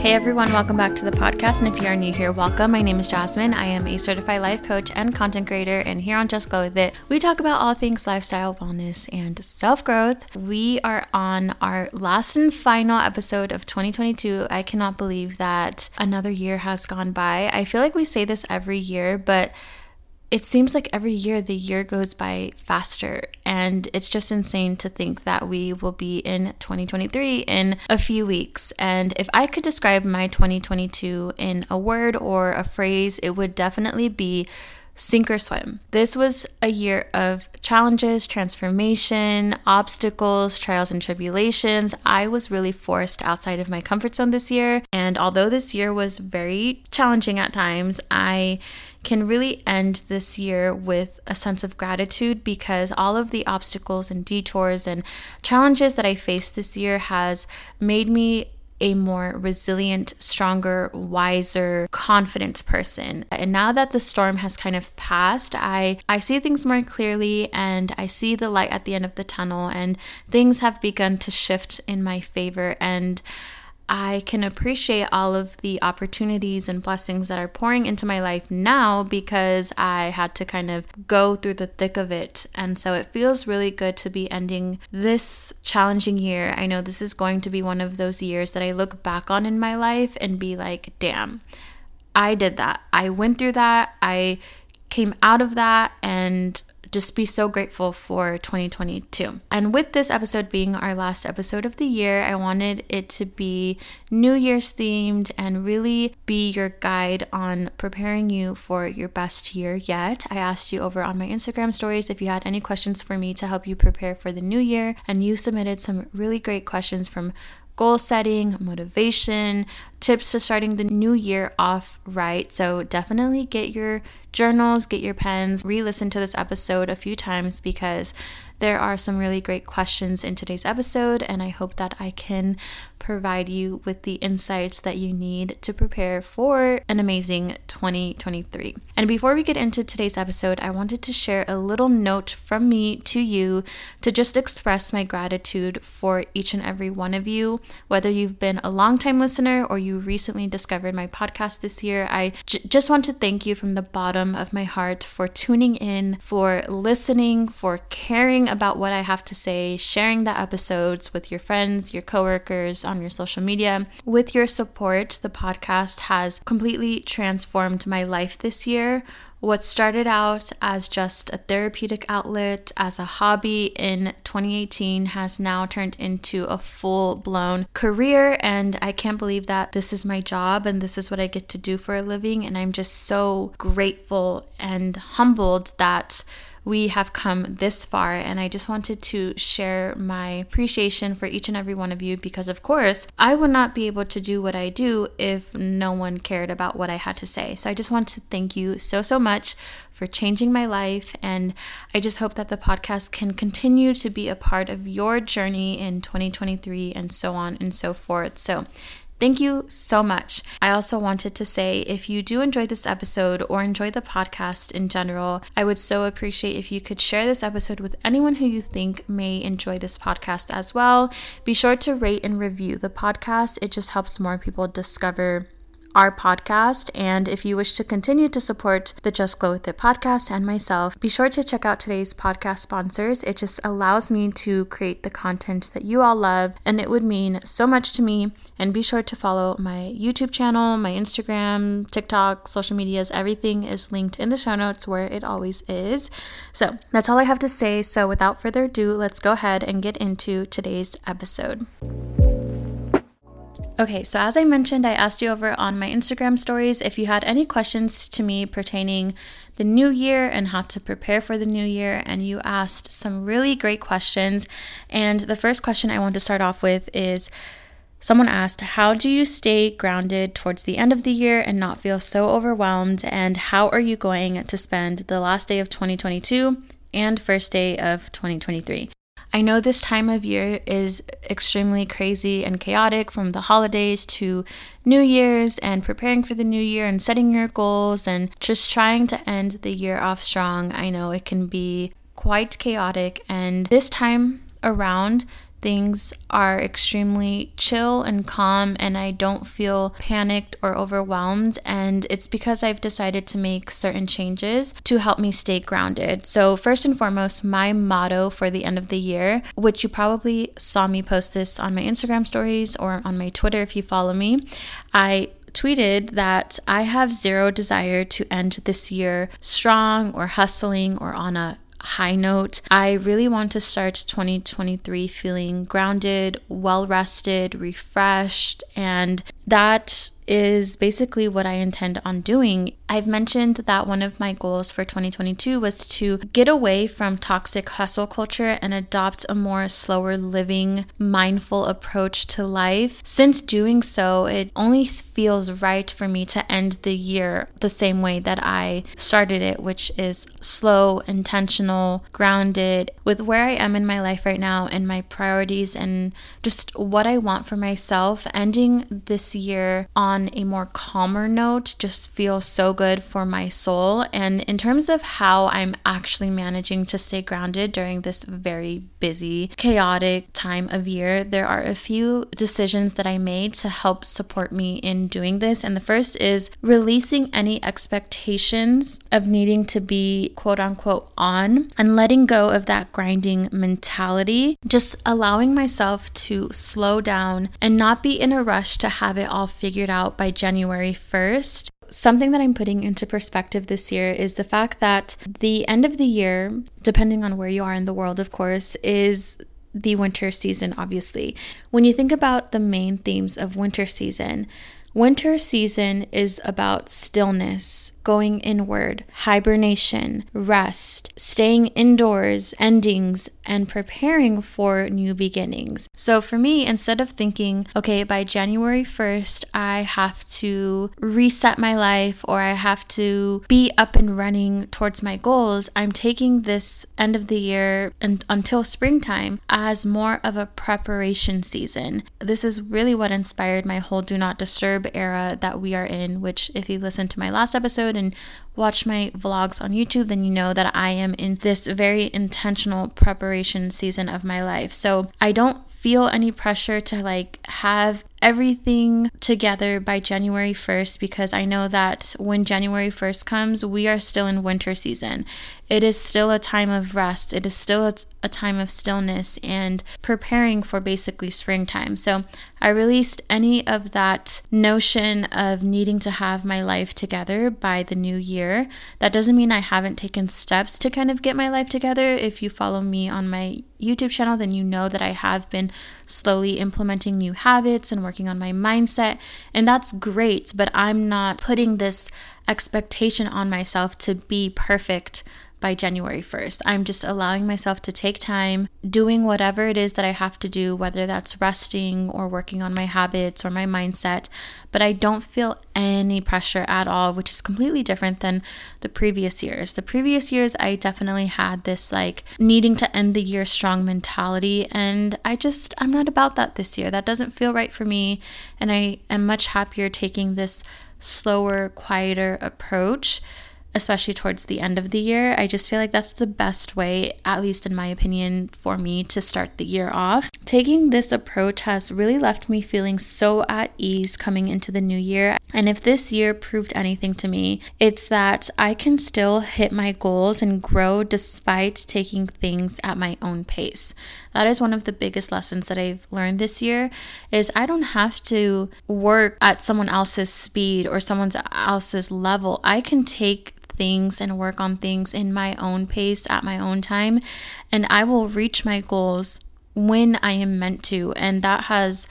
Hey everyone, welcome back to the podcast. And if you are new here, welcome. My name is Jasmine. I am a certified life coach and content creator. And here on Just Glow With It, we talk about all things lifestyle, wellness, and self growth. We are on our last and final episode of 2022. I cannot believe that another year has gone by. I feel like we say this every year, but it seems like every year the year goes by faster and it's just insane to think that we will be in 2023 in a few weeks and if i could describe my 2022 in a word or a phrase it would definitely be sink or swim. This was a year of challenges, transformation, obstacles, trials, and tribulations. I was really forced outside of my comfort zone this year. And although this year was very challenging at times, I can really end this year with a sense of gratitude because all of the obstacles and detours and challenges that I faced this year has made me a more resilient, stronger, wiser, confident person. And now that the storm has kind of passed, I I see things more clearly and I see the light at the end of the tunnel and things have begun to shift in my favor and I can appreciate all of the opportunities and blessings that are pouring into my life now because I had to kind of go through the thick of it. And so it feels really good to be ending this challenging year. I know this is going to be one of those years that I look back on in my life and be like, damn, I did that. I went through that. I came out of that and just be so grateful for 2022. And with this episode being our last episode of the year, I wanted it to be New Year's themed and really be your guide on preparing you for your best year yet. I asked you over on my Instagram stories if you had any questions for me to help you prepare for the new year, and you submitted some really great questions from goal setting, motivation, tips to starting the new year off right. So definitely get your journals, get your pens, re listen to this episode a few times because there are some really great questions in today's episode, and I hope that I can provide you with the insights that you need to prepare for an amazing 2023. And before we get into today's episode, I wanted to share a little note from me to you to just express my gratitude for each and every one of you. Whether you've been a long-time listener or you recently discovered my podcast this year, I j- just want to thank you from the bottom of my heart for tuning in, for listening, for caring about what I have to say, sharing the episodes with your friends, your coworkers, on your social media. With your support, the podcast has completely transformed my life this year. What started out as just a therapeutic outlet, as a hobby in 2018, has now turned into a full blown career. And I can't believe that this is my job and this is what I get to do for a living. And I'm just so grateful and humbled that we have come this far. And I just wanted to share my appreciation for each and every one of you because, of course, I would not be able to do what I do if no one cared about what I had to say. So I just want to thank you so, so much for changing my life. And I just hope that the podcast can continue to be a part of your journey in 2023 and so on and so forth. So Thank you so much. I also wanted to say if you do enjoy this episode or enjoy the podcast in general, I would so appreciate if you could share this episode with anyone who you think may enjoy this podcast as well. Be sure to rate and review the podcast, it just helps more people discover our podcast. And if you wish to continue to support the Just Glow With It podcast and myself, be sure to check out today's podcast sponsors. It just allows me to create the content that you all love, and it would mean so much to me. And be sure to follow my YouTube channel, my Instagram, TikTok, social medias. Everything is linked in the show notes where it always is. So that's all I have to say. So without further ado, let's go ahead and get into today's episode. Okay, so as I mentioned, I asked you over on my Instagram stories if you had any questions to me pertaining the new year and how to prepare for the new year and you asked some really great questions. And the first question I want to start off with is someone asked, "How do you stay grounded towards the end of the year and not feel so overwhelmed and how are you going to spend the last day of 2022 and first day of 2023?" I know this time of year is extremely crazy and chaotic from the holidays to New Year's and preparing for the new year and setting your goals and just trying to end the year off strong. I know it can be quite chaotic, and this time around, things are extremely chill and calm and I don't feel panicked or overwhelmed. And it's because I've decided to make certain changes to help me stay grounded. So, first and foremost, my motto for the end of the year, which you probably saw me post this on my Instagram stories or on my Twitter if you follow me, I tweeted that I have zero desire to end this year strong or hustling or on a high note. I really want to start 2023 feeling grounded, well rested, refreshed, and that is basically what I intend on doing. I've mentioned that one of my goals for 2022 was to get away from toxic hustle culture and adopt a more slower living, mindful approach to life. Since doing so, it only feels right for me to end the year the same way that I started it, which is slow, intentional, grounded with where I am in my life right now and my priorities and just what I want for myself. Ending this year on a more calmer note just feels so good for my soul. And in terms of how I'm actually managing to stay grounded during this very busy, chaotic time of year, there are a few decisions that I made to help support me in doing this. And the first is releasing any expectations of needing to be quote unquote on and letting go of that grinding mentality, just allowing myself to slow down and not be in a rush to have it all figured out by January 1st something that I'm putting into perspective this year is the fact that the end of the year, depending on where you are in the world, of course, is the winter season, obviously. When you think about the main themes of winter season, winter season is about stillness, going inward, hibernation, rest, staying indoors, endings, and preparing for new beginnings. So for me, instead of thinking, okay, by January 1st, I have to reset my life or I have to be up and running towards my goals, I'm taking this end of the year and until springtime as more of a preparation season. This is really what inspired my whole do not disturb era that we are in, which if you listen to my last episode, and watch my vlogs on YouTube, then you know that I am in this very intentional preparation season of my life. So I don't feel any pressure to like have everything together by January 1st because I know that when January 1st comes, we are still in winter season. It is still a time of rest, it is still a, a time of stillness and preparing for basically springtime. So I released any of that notion of needing to have my life together by the new year. That doesn't mean I haven't taken steps to kind of get my life together. If you follow me on my YouTube channel, then you know that I have been slowly implementing new habits and working on my mindset. And that's great, but I'm not putting this expectation on myself to be perfect by January 1st. I'm just allowing myself to take time, doing whatever it is that I have to do, whether that's resting or working on my habits or my mindset. But I don't feel any pressure at all, which is completely different than the previous years. The previous years, I definitely had this like needing to end the year strong mentality. And I just, I'm not about that this year. That doesn't feel right for me. And I am much happier taking this slower, quieter approach especially towards the end of the year. I just feel like that's the best way, at least in my opinion, for me to start the year off. Taking this approach has really left me feeling so at ease coming into the new year. And if this year proved anything to me, it's that I can still hit my goals and grow despite taking things at my own pace. That is one of the biggest lessons that I've learned this year is I don't have to work at someone else's speed or someone else's level. I can take things and work on things in my own pace at my own time. And I will reach my goals when I am meant to. And that has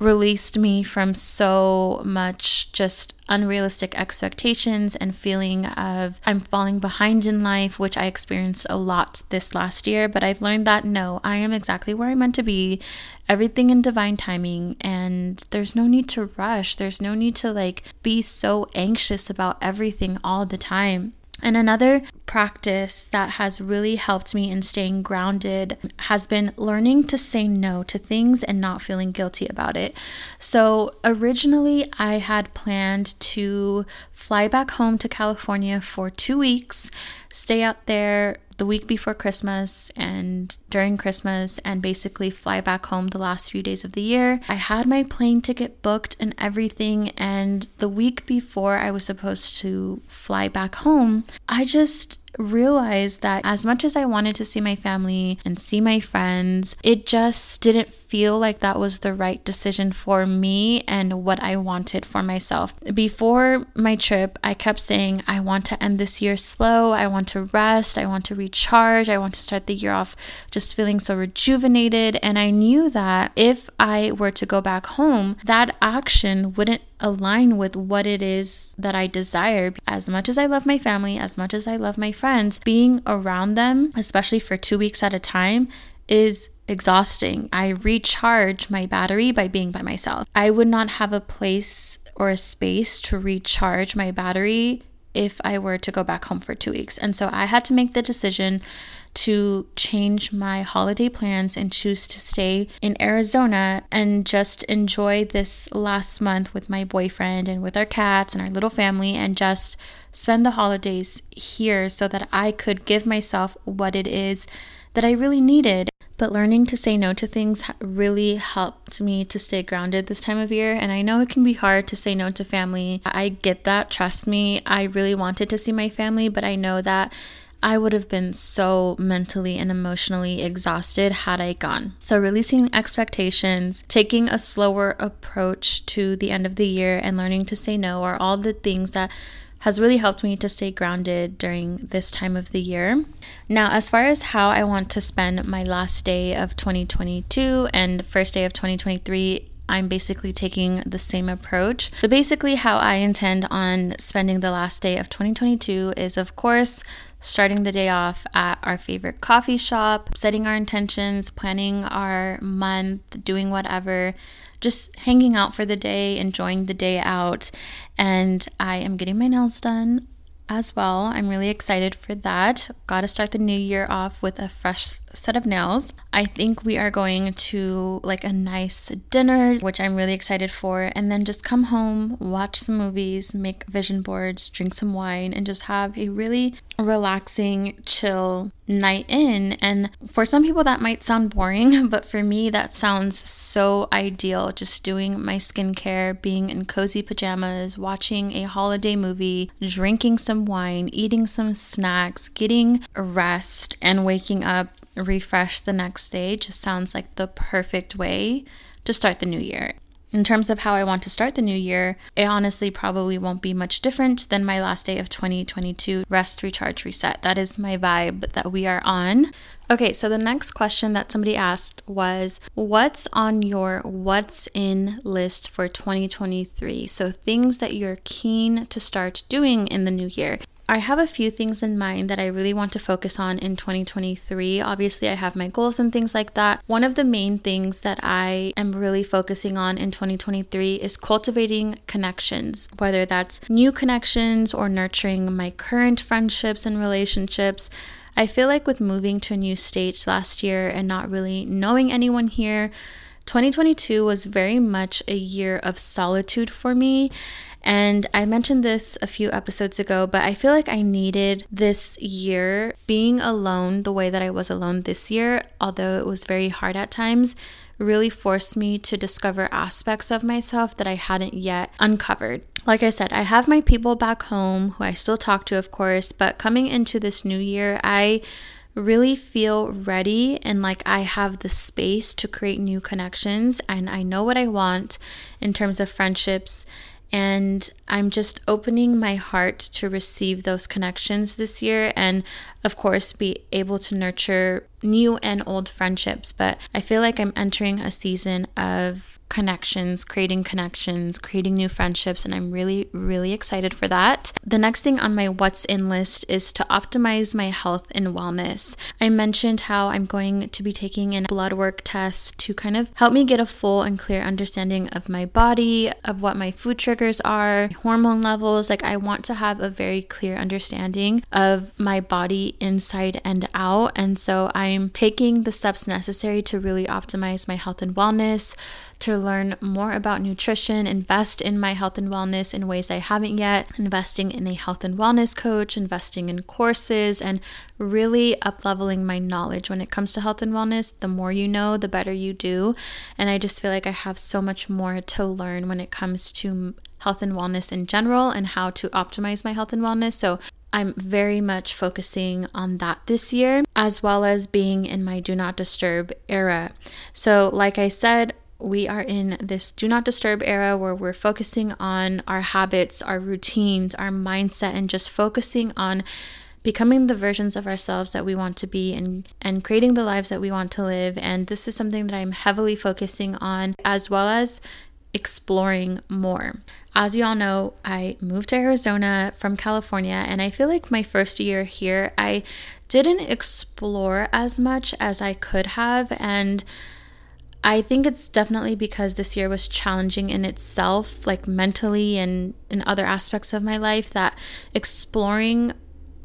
released me from so much just unrealistic expectations and feeling of I'm falling behind in life, which I experienced a lot this last year. But I've learned that no, I am exactly where I'm meant to be, everything in divine timing, and there's no need to rush. There's no need to like be so anxious about everything all the time. And another practice that has really helped me in staying grounded has been learning to say no to things and not feeling guilty about it. So, originally, I had planned to fly back home to California for two weeks, stay out there the week before Christmas, and during Christmas and basically fly back home the last few days of the year. I had my plane ticket booked and everything, and the week before I was supposed to fly back home, I just realized that as much as I wanted to see my family and see my friends, it just didn't feel like that was the right decision for me and what I wanted for myself. Before my trip, I kept saying, I want to end this year slow. I want to rest. I want to recharge. I want to start the year off just feeling so rejuvenated. And I knew that if I were to go back home, that action wouldn't align with what it is that I desire. As much as I love my family, as much as I love my friends, being around them, especially for two weeks at a time, is exhausting. I recharge my battery by being by myself. I would not have a place or a space to recharge my battery if I were to go back home for two weeks. And so I had to make the decision to change my holiday plans and choose to stay in Arizona and just enjoy this last month with my boyfriend and with our cats and our little family and just spend the holidays here so that I could give myself what it is that I really needed. But learning to say no to things really helped me to stay grounded this time of year. And I know it can be hard to say no to family. I get that. Trust me. I really wanted to see my family, but I know that I would have been so mentally and emotionally exhausted had I gone. So, releasing expectations, taking a slower approach to the end of the year, and learning to say no are all the things that has really helped me to stay grounded during this time of the year. Now, as far as how I want to spend my last day of 2022 and first day of 2023, I'm basically taking the same approach. So, basically, how I intend on spending the last day of 2022 is, of course, starting the day off at our favorite coffee shop, setting our intentions, planning our month, doing whatever, just hanging out for the day, enjoying the day out. And I am getting my nails done as well. I'm really excited for that. Got to start the new year off with a fresh set of nails. I think we are going to like a nice dinner, which I'm really excited for, and then just come home, watch some movies, make vision boards, drink some wine, and just have a really relaxing, chill night in. And for some people, that might sound boring, but for me, that sounds so ideal. Just doing my skincare, being in cozy pajamas, watching a holiday movie, drinking some wine, eating some snacks, getting rest, and waking up refreshed the next day just sounds like the perfect way to start the new year. In terms of how I want to start the new year, it honestly probably won't be much different than my last day of 2022 rest, recharge, reset. That is my vibe that we are on. Okay, so the next question that somebody asked was What's on your what's in list for 2023? So, things that you're keen to start doing in the new year. I have a few things in mind that I really want to focus on in 2023. Obviously, I have my goals and things like that. One of the main things that I am really focusing on in 2023 is cultivating connections, whether that's new connections or nurturing my current friendships and relationships. I feel like with moving to a new state last year and not really knowing anyone here, 2022 was very much a year of solitude for me. And I mentioned this a few episodes ago, but I feel like I needed this year being alone the way that I was alone this year, although it was very hard at times really forced me to discover aspects of myself that I hadn't yet uncovered. Like I said, I have my people back home who I still talk to, of course, but coming into this new year, I really feel ready and like I have the space to create new connections and I know what I want in terms of friendships and I'm just opening my heart to receive those connections this year and, of course, be able to nurture new and old friendships. But I feel like I'm entering a season of connections, creating connections, creating new friendships, and I'm really, really excited for that. The next thing on my what's in list is to optimize my health and wellness. I mentioned how I'm going to be taking a blood work test to kind of help me get a full and clear understanding of my body, of what my food triggers are, hormone levels. Like, I want to have a very clear understanding of my body inside and out. And so I'm taking the steps necessary to really optimize my health and wellness to learn more about nutrition, invest in my health and wellness in ways I haven't yet, investing in a health and wellness coach, investing in courses, and really up leveling my knowledge when it comes to health and wellness. The more you know, the better you do. And I just feel like I have so much more to learn when it comes to health and wellness in general and how to optimize my health and wellness. So I'm very much focusing on that this year, as well as being in my do not disturb era. So, like I said, we are in this do not disturb era where we're focusing on our habits, our routines, our mindset, and just focusing on becoming the versions of ourselves that we want to be and and creating the lives that we want to live and this is something that I'm heavily focusing on as well as exploring more. As you all know, I moved to Arizona from California, and I feel like my first year here, I didn't explore as much as I could have. And I think it's definitely because this year was challenging in itself, like mentally and in other aspects of my life, that exploring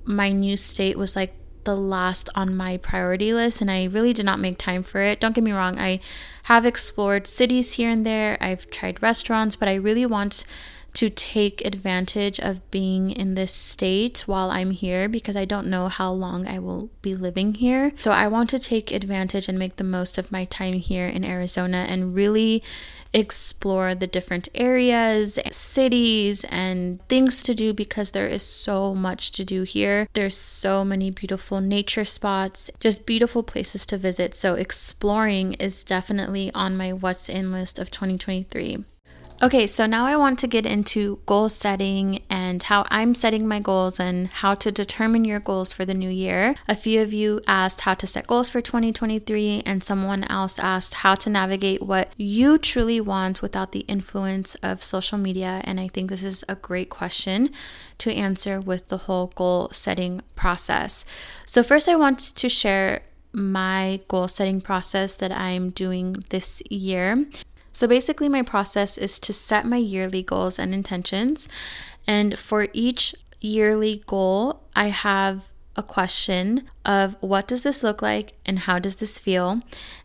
my new state was like the last on my priority list and I really did not make time for it. Don't get me wrong, I have explored cities here and there, I've tried restaurants, but I really want to take advantage of being in this state while I'm here because I don't know how long I will be living here. So I want to take advantage and make the most of my time here in Arizona and really explore the different areas, cities, and things to do because there is so much to do here. There's so many beautiful nature spots, just beautiful places to visit. So, exploring is definitely on my what's in list of 2023. Okay, so now I want to get into goal setting and how I'm setting my goals and how to determine your goals for the new year. A few of you asked how to set goals for 2023, and someone else asked how to navigate what you truly want without the influence of social media. And I think this is a great question to answer with the whole goal setting process. So, first, I want to share my goal setting process that I'm doing this year. So basically, my process is to set my yearly goals and intentions. And for each yearly goal, I have a question of what does this look like and how does this feel?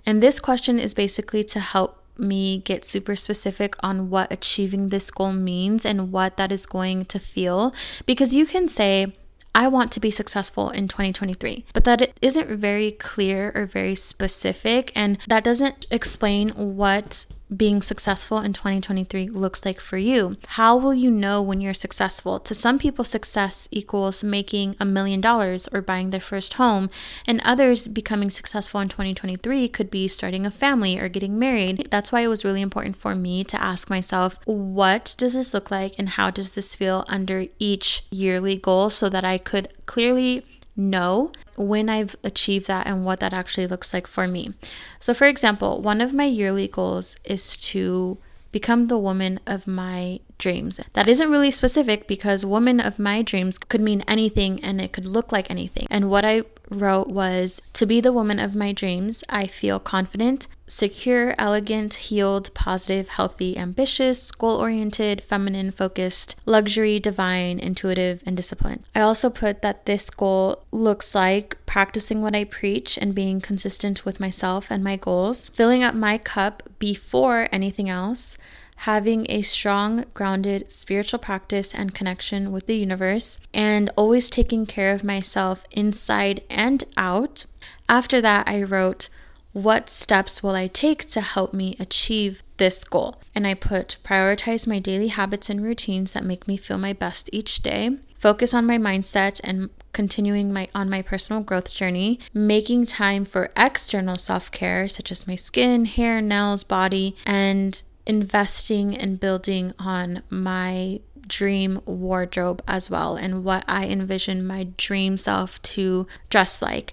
And this question is basically to help me get super specific on what achieving this goal means and what that is going to feel. Because you can say, I want to be successful in 2023, but that isn't very clear or very specific, and that doesn't explain what being successful in 2023 looks like for you. How will you know when you're successful? To some people, success equals making a million dollars or buying their first home, and others becoming successful in 2023 could be starting a family or getting married. That's why it was really important for me to ask myself, what does this look like and how does this feel under each yearly goal so that I could clearly know when I've achieved that and what that actually looks like for me. So, for example, one of my yearly goals is to become the woman of my dreams. That isn't really specific because woman of my dreams could mean anything and it could look like anything. And what I wrote was to be the woman of my dreams, I feel confident, secure, elegant, healed, positive, healthy, ambitious, goal oriented, feminine focused, luxury, divine, intuitive, and disciplined. I also put that this goal looks like practicing what I preach and being consistent with myself and my goals, filling up my cup before anything else having a strong, grounded spiritual practice and connection with the universe, and always taking care of myself inside and out. After that, I wrote, What steps will I take to help me achieve this goal? And I put, Prioritize my daily habits and routines that make me feel my best each day, focus on my mindset and continuing my on my personal growth journey, making time for external self-care such as my skin, hair, nails, body, and investing and building on my dream wardrobe as well and what I envision my dream self to dress like.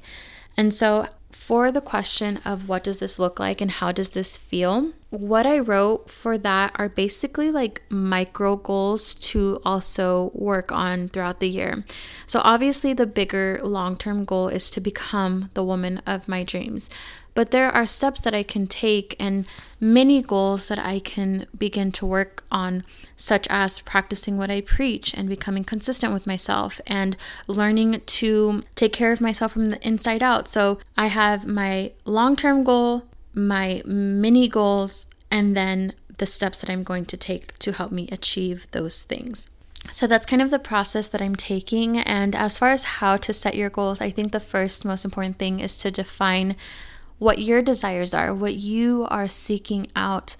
And so for the question of what does this look like and how does this feel, what I wrote for that are basically like micro goals to also work on throughout the year. So, obviously, the bigger long term goal is to become the woman of my dreams but there are steps that I can take and many goals that I can begin to work on, such as practicing what I preach and becoming consistent with myself and learning to take care of myself from the inside out. So I have my long term goal, my mini goals, and then the steps that I'm going to take to help me achieve those things. So that's kind of the process that I'm taking. And as far as how to set your goals, I think the first most important thing is to define what your desires are, what you are seeking out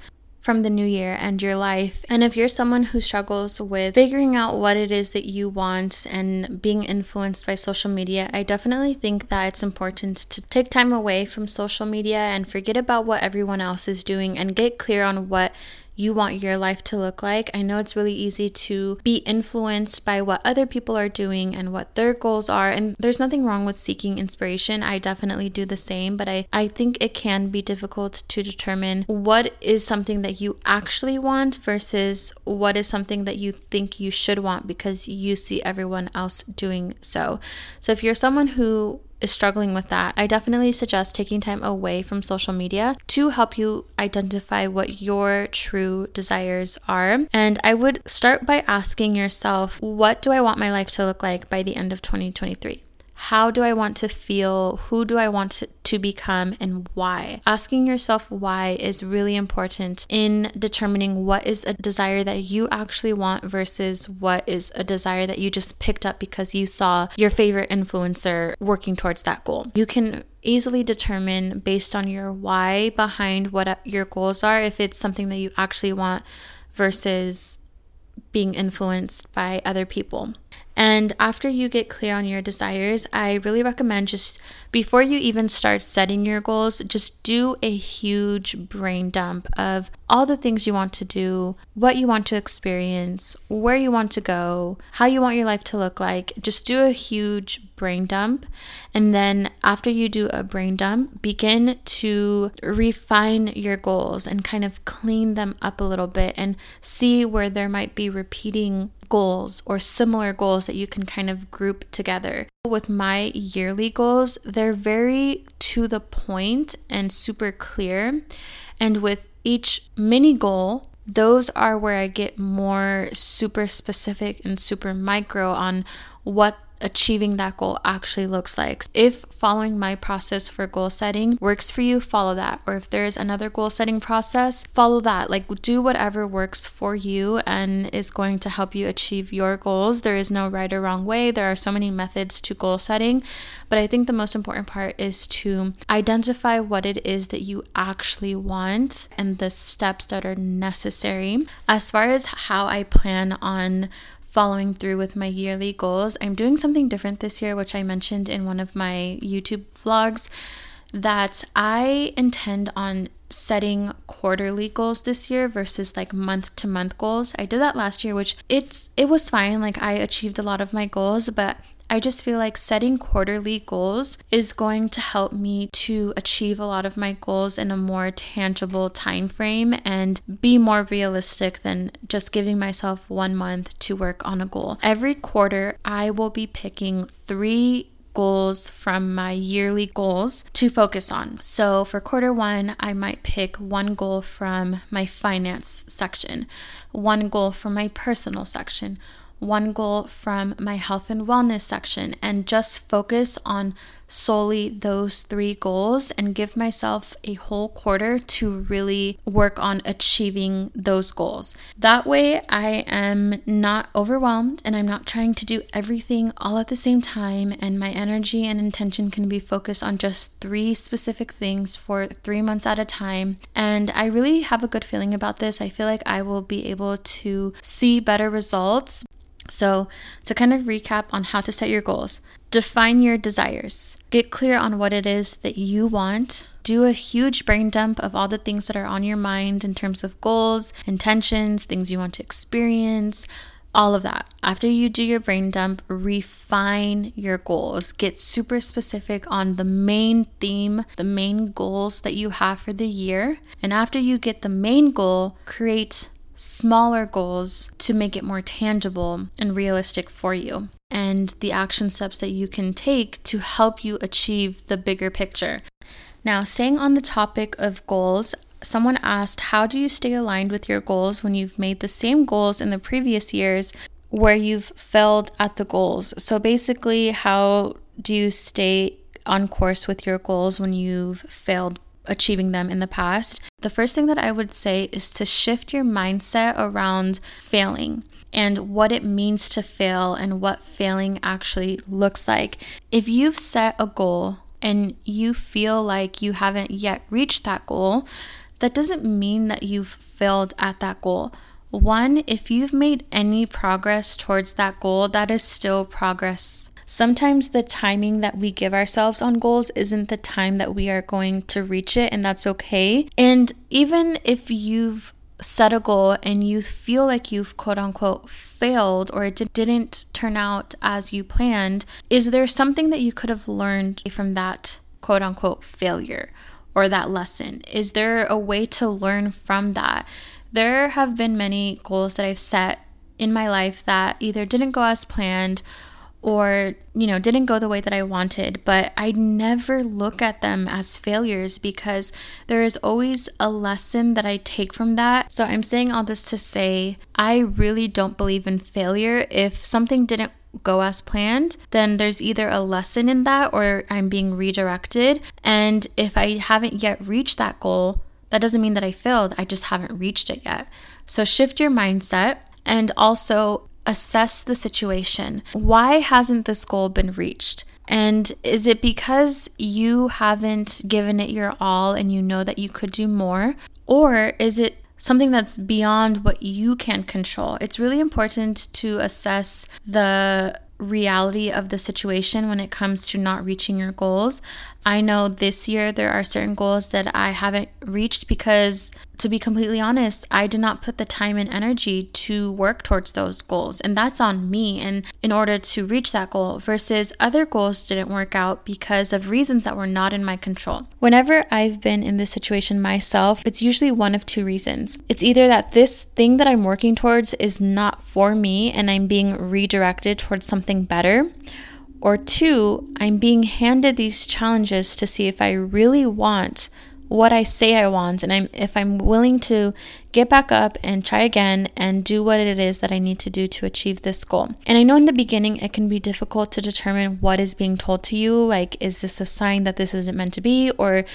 from the new year and your life. And if you're someone who struggles with figuring out what it is that you want and being influenced by social media, I definitely think that it's important to take time away from social media and forget about what everyone else is doing and get clear on what you want your life to look like. I know it's really easy to be influenced by what other people are doing and what their goals are. And there's nothing wrong with seeking inspiration. I definitely do the same, but I, I think it can be difficult to determine what is something that you actually want versus what is something that you think you should want because you see everyone else doing so. So if you're someone who is struggling with that, I definitely suggest taking time away from social media to help you identify what your true desires are. And I would start by asking yourself, what do I want my life to look like by the end of 2023? How do I want to feel? Who do I want to become and why? Asking yourself why is really important in determining what is a desire that you actually want versus what is a desire that you just picked up because you saw your favorite influencer working towards that goal. You can easily determine based on your why behind what your goals are if it's something that you actually want versus being influenced by other people. And after you get clear on your desires, I really recommend just before you even start setting your goals, just do a huge brain dump of all the things you want to do, what you want to experience, where you want to go, how you want your life to look like. Just do a huge brain dump. And then after you do a brain dump, begin to refine your goals and kind of clean them up a little bit and see where there might be repeating goals or similar goals that you can kind of group together. With my yearly goals, they're very to the point and super clear. And with each mini goal, those are where I get more super specific and super micro on what achieving that goal actually looks like. If following my process for goal setting works for you, follow that. Or if there's another goal setting process, follow that. Like do whatever works for you and is going to help you achieve your goals. There is no right or wrong way. There are so many methods to goal setting, but I think the most important part is to identify what it is that you actually want and the steps that are necessary. As far as how I plan on following through with my yearly goals. I'm doing something different this year, which I mentioned in one of my YouTube vlogs, that I intend on setting quarterly goals this year versus like month to month goals. I did that last year which it's it was fine like I achieved a lot of my goals but I just feel like setting quarterly goals is going to help me to achieve a lot of my goals in a more tangible time frame and be more realistic than just giving myself 1 month to work on a goal. Every quarter I will be picking 3 goals from my yearly goals to focus on. So for quarter one, I might pick one goal from my finance section, one goal from my personal section, one goal from my health and wellness section and just focus on solely those three goals and give myself a whole quarter to really work on achieving those goals. That way, I am not overwhelmed and I'm not trying to do everything all at the same time, and my energy and intention can be focused on just three specific things for three months at a time. And I really have a good feeling about this. I feel like I will be able to see better results so, to kind of recap on how to set your goals, define your desires, get clear on what it is that you want, do a huge brain dump of all the things that are on your mind in terms of goals, intentions, things you want to experience, all of that. After you do your brain dump, refine your goals. Get super specific on the main theme, the main goals that you have for the year. And after you get the main goal, create smaller goals to make it more tangible and realistic for you, and the action steps that you can take to help you achieve the bigger picture. Now, staying on the topic of goals, someone asked, How do you stay aligned with your goals when you've made the same goals in the previous years where you've failed at the goals? So, basically, how do you stay on course with your goals when you've failed achieving them in the past, the first thing that I would say is to shift your mindset around failing and what it means to fail and what failing actually looks like. If you've set a goal and you feel like you haven't yet reached that goal, that doesn't mean that you've failed at that goal. One, if you've made any progress towards that goal, that is still progress. Sometimes the timing that we give ourselves on goals isn't the time that we are going to reach it, and that's okay. And even if you've set a goal and you feel like you've quote unquote failed or it didn't turn out as you planned, is there something that you could have learned from that quote unquote failure or that lesson? Is there a way to learn from that? There have been many goals that I've set in my life that either didn't go as planned or, you know, didn't go the way that I wanted, but I never look at them as failures because there is always a lesson that I take from that. So I'm saying all this to say I really don't believe in failure. If something didn't go as planned, then there's either a lesson in that or I'm being redirected. And if I haven't yet reached that goal, that doesn't mean that I failed. I just haven't reached it yet. So shift your mindset and also assess the situation. Why hasn't this goal been reached? And is it because you haven't given it your all and you know that you could do more? Or is it something that's beyond what you can control? It's really important to assess the reality of the situation when it comes to not reaching your goals. I know this year there are certain goals that I haven't reached because, to be completely honest, I did not put the time and energy to work towards those goals. And that's on me. And in order to reach that goal, versus other goals didn't work out because of reasons that were not in my control. Whenever I've been in this situation myself, it's usually one of two reasons. It's either that this thing that I'm working towards is not for me and I'm being redirected towards something better or two, I'm being handed these challenges to see if I really want what I say I want and I'm if I'm willing to get back up and try again and do what it is that I need to do to achieve this goal. And I know in the beginning it can be difficult to determine what is being told to you, like is this a sign that this isn't meant to be or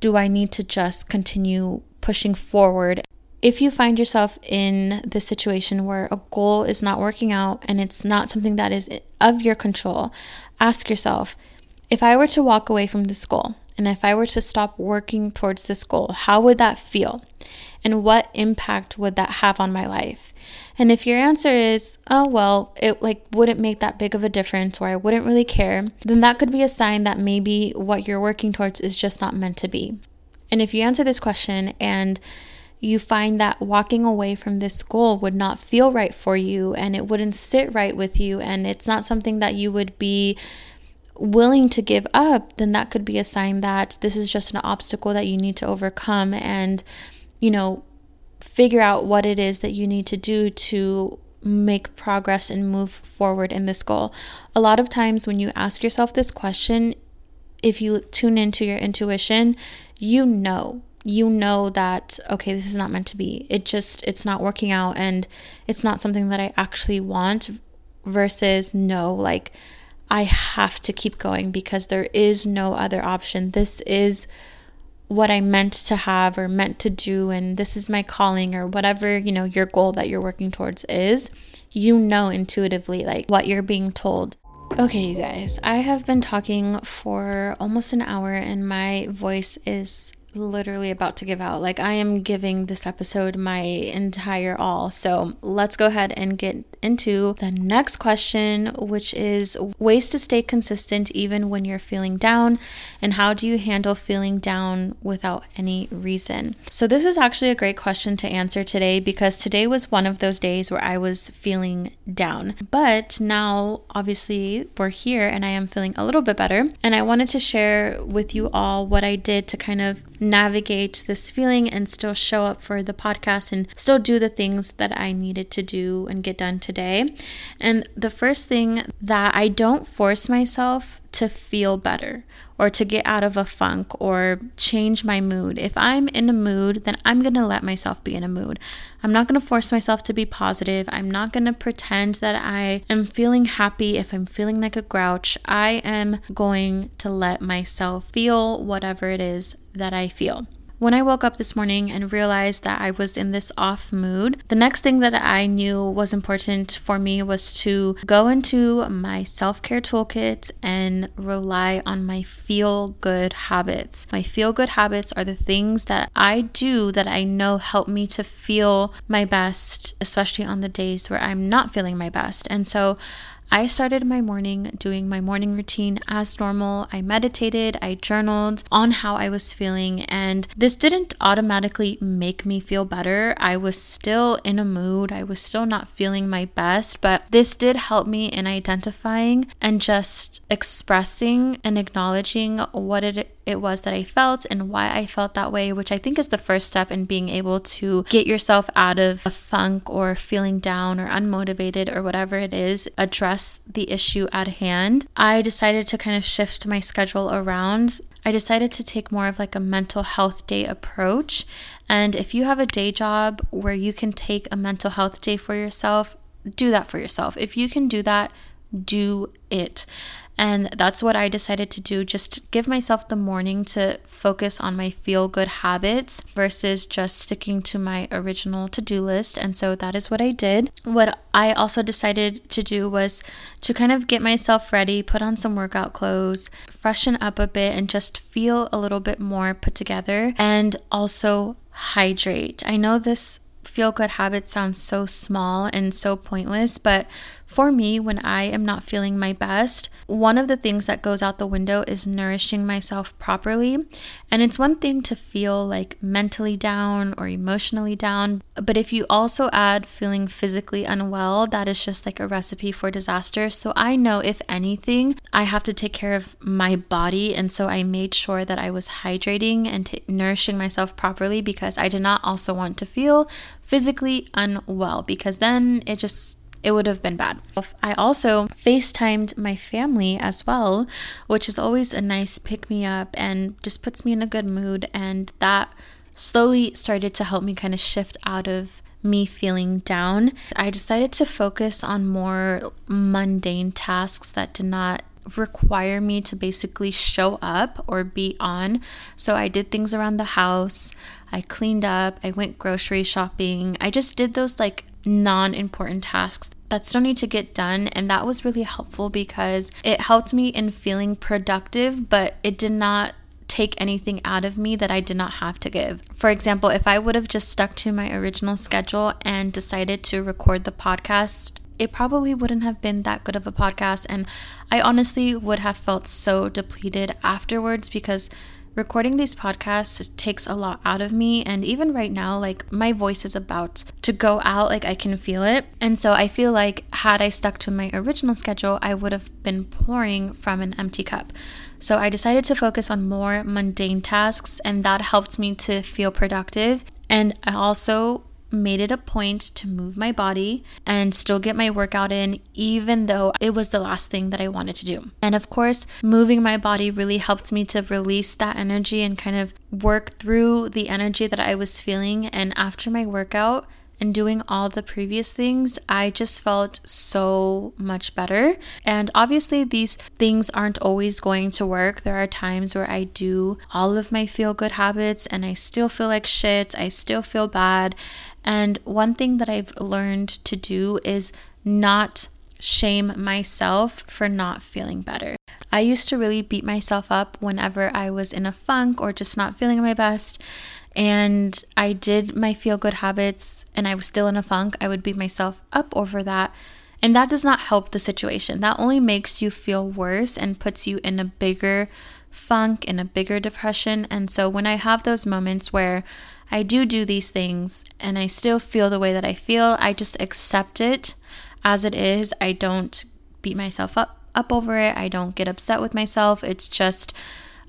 do I need to just continue pushing forward if you find yourself in the situation where a goal is not working out and it's not something that is of your control, ask yourself if I were to walk away from this goal and if I were to stop working towards this goal, how would that feel? And what impact would that have on my life? And if your answer is, oh, well, it like wouldn't make that big of a difference or I wouldn't really care, then that could be a sign that maybe what you're working towards is just not meant to be. And if you answer this question and you find that walking away from this goal would not feel right for you and it wouldn't sit right with you and it's not something that you would be willing to give up, then that could be a sign that this is just an obstacle that you need to overcome and, you know, figure out what it is that you need to do to make progress and move forward in this goal. A lot of times when you ask yourself this question, if you tune into your intuition, you know you know that okay this is not meant to be. It just it's not working out and it's not something that i actually want versus no like i have to keep going because there is no other option. This is what i meant to have or meant to do and this is my calling or whatever you know your goal that you're working towards is. You know intuitively like what you're being told. Okay, you guys, I have been talking for almost an hour and my voice is literally about to give out. Like, I am giving this episode my entire all. So, let's go ahead and get into the next question, which is ways to stay consistent even when you're feeling down, and how do you handle feeling down without any reason? So, this is actually a great question to answer today because today was one of those days where I was feeling down. But now, obviously, we're here and I am feeling a little bit better. And I wanted to share with you all what I did to kind of navigate this feeling and still show up for the podcast and still do the things that I needed to do and get done today. And the first thing that I don't force myself to feel better or to get out of a funk or change my mood. If I'm in a mood, then I'm going to let myself be in a mood. I'm not going to force myself to be positive. I'm not going to pretend that I am feeling happy if I'm feeling like a grouch. I am going to let myself feel whatever it is that I feel. When I woke up this morning and realized that I was in this off mood, the next thing that I knew was important for me was to go into my self care toolkit and rely on my feel good habits. My feel good habits are the things that I do that I know help me to feel my best, especially on the days where I'm not feeling my best. And so I started my morning doing my morning routine as normal. I meditated, I journaled on how I was feeling, and this didn't automatically make me feel better. I was still in a mood, I was still not feeling my best, but this did help me in identifying and just expressing and acknowledging what it it was that I felt and why I felt that way, which I think is the first step in being able to get yourself out of a funk or feeling down or unmotivated or whatever it is, address the issue at hand. I decided to kind of shift my schedule around. I decided to take more of like a mental health day approach. And if you have a day job where you can take a mental health day for yourself, do that for yourself. If you can do that, do it. And that's what I decided to do just give myself the morning to focus on my feel good habits versus just sticking to my original to do list. And so that is what I did. What I also decided to do was to kind of get myself ready, put on some workout clothes, freshen up a bit, and just feel a little bit more put together and also hydrate. I know this feel good habit sounds so small and so pointless, but for me, when I am not feeling my best, one of the things that goes out the window is nourishing myself properly. And it's one thing to feel like mentally down or emotionally down, but if you also add feeling physically unwell, that is just like a recipe for disaster. So I know if anything, I have to take care of my body. And so I made sure that I was hydrating and t- nourishing myself properly because I did not also want to feel physically unwell because then it just it would have been bad. I also FaceTimed my family as well, which is always a nice pick me up and just puts me in a good mood. And that slowly started to help me kind of shift out of me feeling down. I decided to focus on more mundane tasks that did not require me to basically show up or be on. So I did things around the house. I cleaned up, I went grocery shopping. I just did those like non important tasks that still need to get done. And that was really helpful because it helped me in feeling productive, but it did not take anything out of me that I did not have to give. For example, if I would have just stuck to my original schedule and decided to record the podcast, it probably wouldn't have been that good of a podcast. And I honestly would have felt so depleted afterwards because recording these podcasts takes a lot out of me. And even right now, like my voice is about to go out, like I can feel it. And so I feel like had I stuck to my original schedule, I would have been pouring from an empty cup. So I decided to focus on more mundane tasks, and that helped me to feel productive. And I also made it a point to move my body and still get my workout in, even though it was the last thing that I wanted to do. And of course, moving my body really helped me to release that energy and kind of work through the energy that I was feeling. And after my workout, and doing all the previous things, I just felt so much better. And obviously, these things aren't always going to work. There are times where I do all of my feel good habits and I still feel like shit, I still feel bad. And one thing that I've learned to do is not shame myself for not feeling better. I used to really beat myself up whenever I was in a funk or just not feeling my best. And I did my feel good habits and I was still in a funk. I would beat myself up over that. And that does not help the situation. That only makes you feel worse and puts you in a bigger funk, in a bigger depression. And so when I have those moments where I do do these things and I still feel the way that I feel. I just accept it as it is. I don't beat myself up up over it. I don't get upset with myself. It's just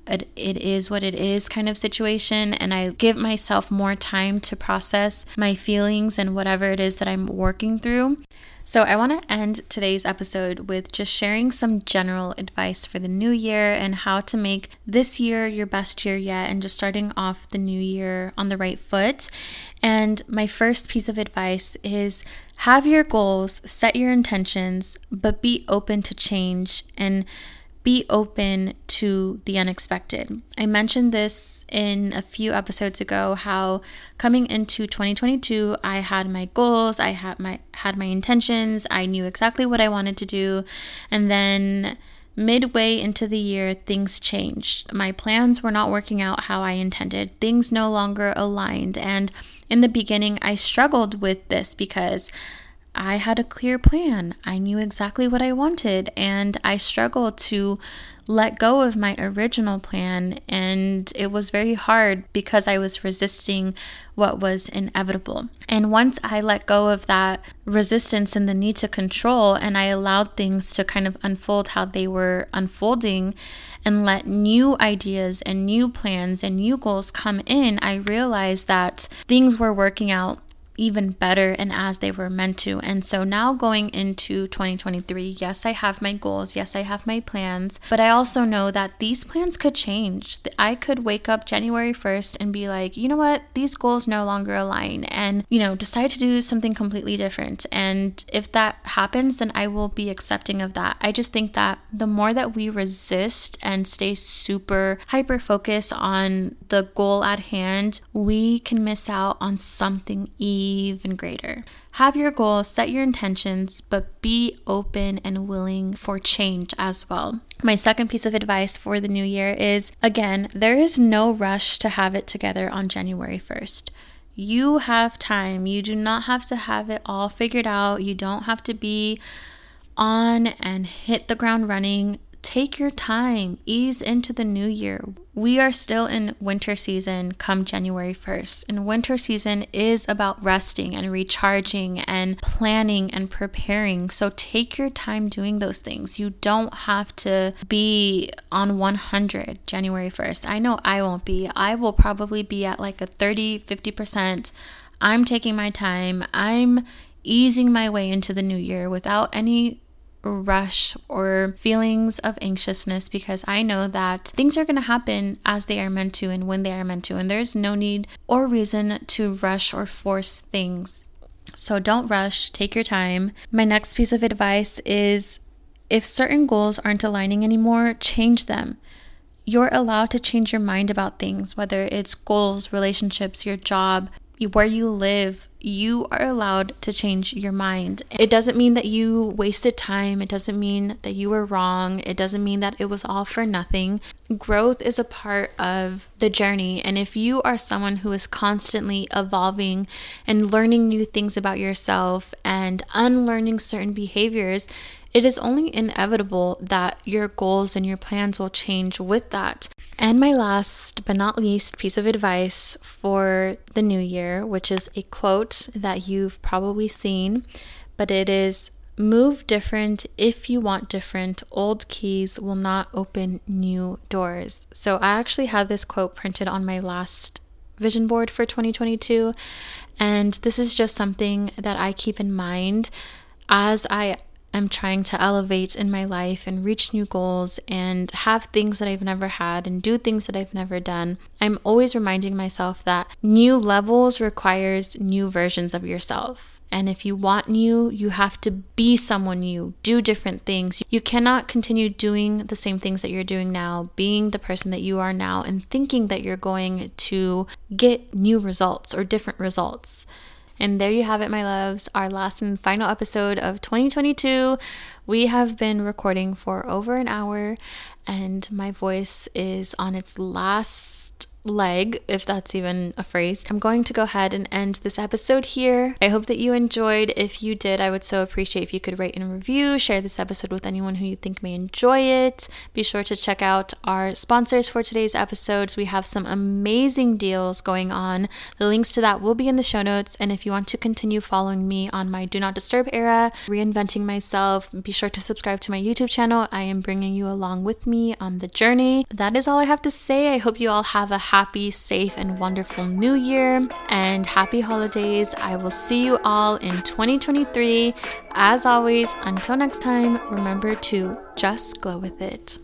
it, it is what it is kind of situation and I give myself more time to process my feelings and whatever it is that I'm working through. So, I want to end today's episode with just sharing some general advice for the new year and how to make this year your best year yet and just starting off the new year on the right foot. And my first piece of advice is have your goals, set your intentions, but be open to change and be open to the unexpected. I mentioned this in a few episodes ago how coming into 2022 I had my goals, I had my had my intentions, I knew exactly what I wanted to do, and then midway into the year things changed. My plans were not working out how I intended. Things no longer aligned and in the beginning I struggled with this because I had a clear plan. I knew exactly what I wanted, and I struggled to let go of my original plan. And it was very hard because I was resisting what was inevitable. And once I let go of that resistance and the need to control, and I allowed things to kind of unfold how they were unfolding, and let new ideas and new plans and new goals come in, I realized that things were working out even better and as they were meant to. And so now going into 2023, yes, I have my goals, yes, I have my plans, but I also know that these plans could change. I could wake up January 1st and be like, you know what, these goals no longer align, and, you know, decide to do something completely different. And if that happens, then I will be accepting of that. I just think that the more that we resist and stay super hyper focused on the goal at hand, we can miss out on something even even greater. Have your goals, set your intentions, but be open and willing for change as well. My second piece of advice for the new year is again, there is no rush to have it together on January 1st. You have time. You do not have to have it all figured out. You don't have to be on and hit the ground running take your time, ease into the new year. We are still in winter season come January 1st, and winter season is about resting and recharging and planning and preparing. So take your time doing those things. You don't have to be on 100 January 1st. I know I won't be. I will probably be at like a 30, 50%. I'm taking my time. I'm easing my way into the new year without any rush or feelings of anxiousness because I know that things are going to happen as they are meant to and when they are meant to, and there's no need or reason to rush or force things. So don't rush, take your time. My next piece of advice is if certain goals aren't aligning anymore, change them. You're allowed to change your mind about things, whether it's goals, relationships, your job, where you live, you are allowed to change your mind. It doesn't mean that you wasted time. It doesn't mean that you were wrong. It doesn't mean that it was all for nothing. Growth is a part of the journey. And if you are someone who is constantly evolving and learning new things about yourself and unlearning certain behaviors, it is only inevitable that your goals and your plans will change with that. And my last but not least piece of advice for the new year, which is a quote that you've probably seen, but it is move different if you want different. Old keys will not open new doors. So I actually had this quote printed on my last vision board for 2022. And this is just something that I keep in mind as I am trying to elevate in my life and reach new goals and have things that I've never had and do things that I've never done, I'm always reminding myself that new levels requires new versions of yourself. And if you want new, you have to be someone new, do different things. You cannot continue doing the same things that you're doing now, being the person that you are now, and thinking that you're going to get new results or different results. And there you have it, my loves, our last and final episode of 2022. We have been recording for over an hour, and my voice is on its last leg, if that's even a phrase. I'm going to go ahead and end this episode here. I hope that you enjoyed. If you did, I would so appreciate if you could rate and review, share this episode with anyone who you think may enjoy it. Be sure to check out our sponsors for today's episodes. We have some amazing deals going on. The links to that will be in the show notes. And if you want to continue following me on my Do Not Disturb era, reinventing myself, be sure to subscribe to my YouTube channel. I am bringing you along with me on the journey. That is all I have to say. I hope you all have a happy, safe, and wonderful new year and happy holidays. I will see you all in 2023. As always, until next time, remember to just glow with it.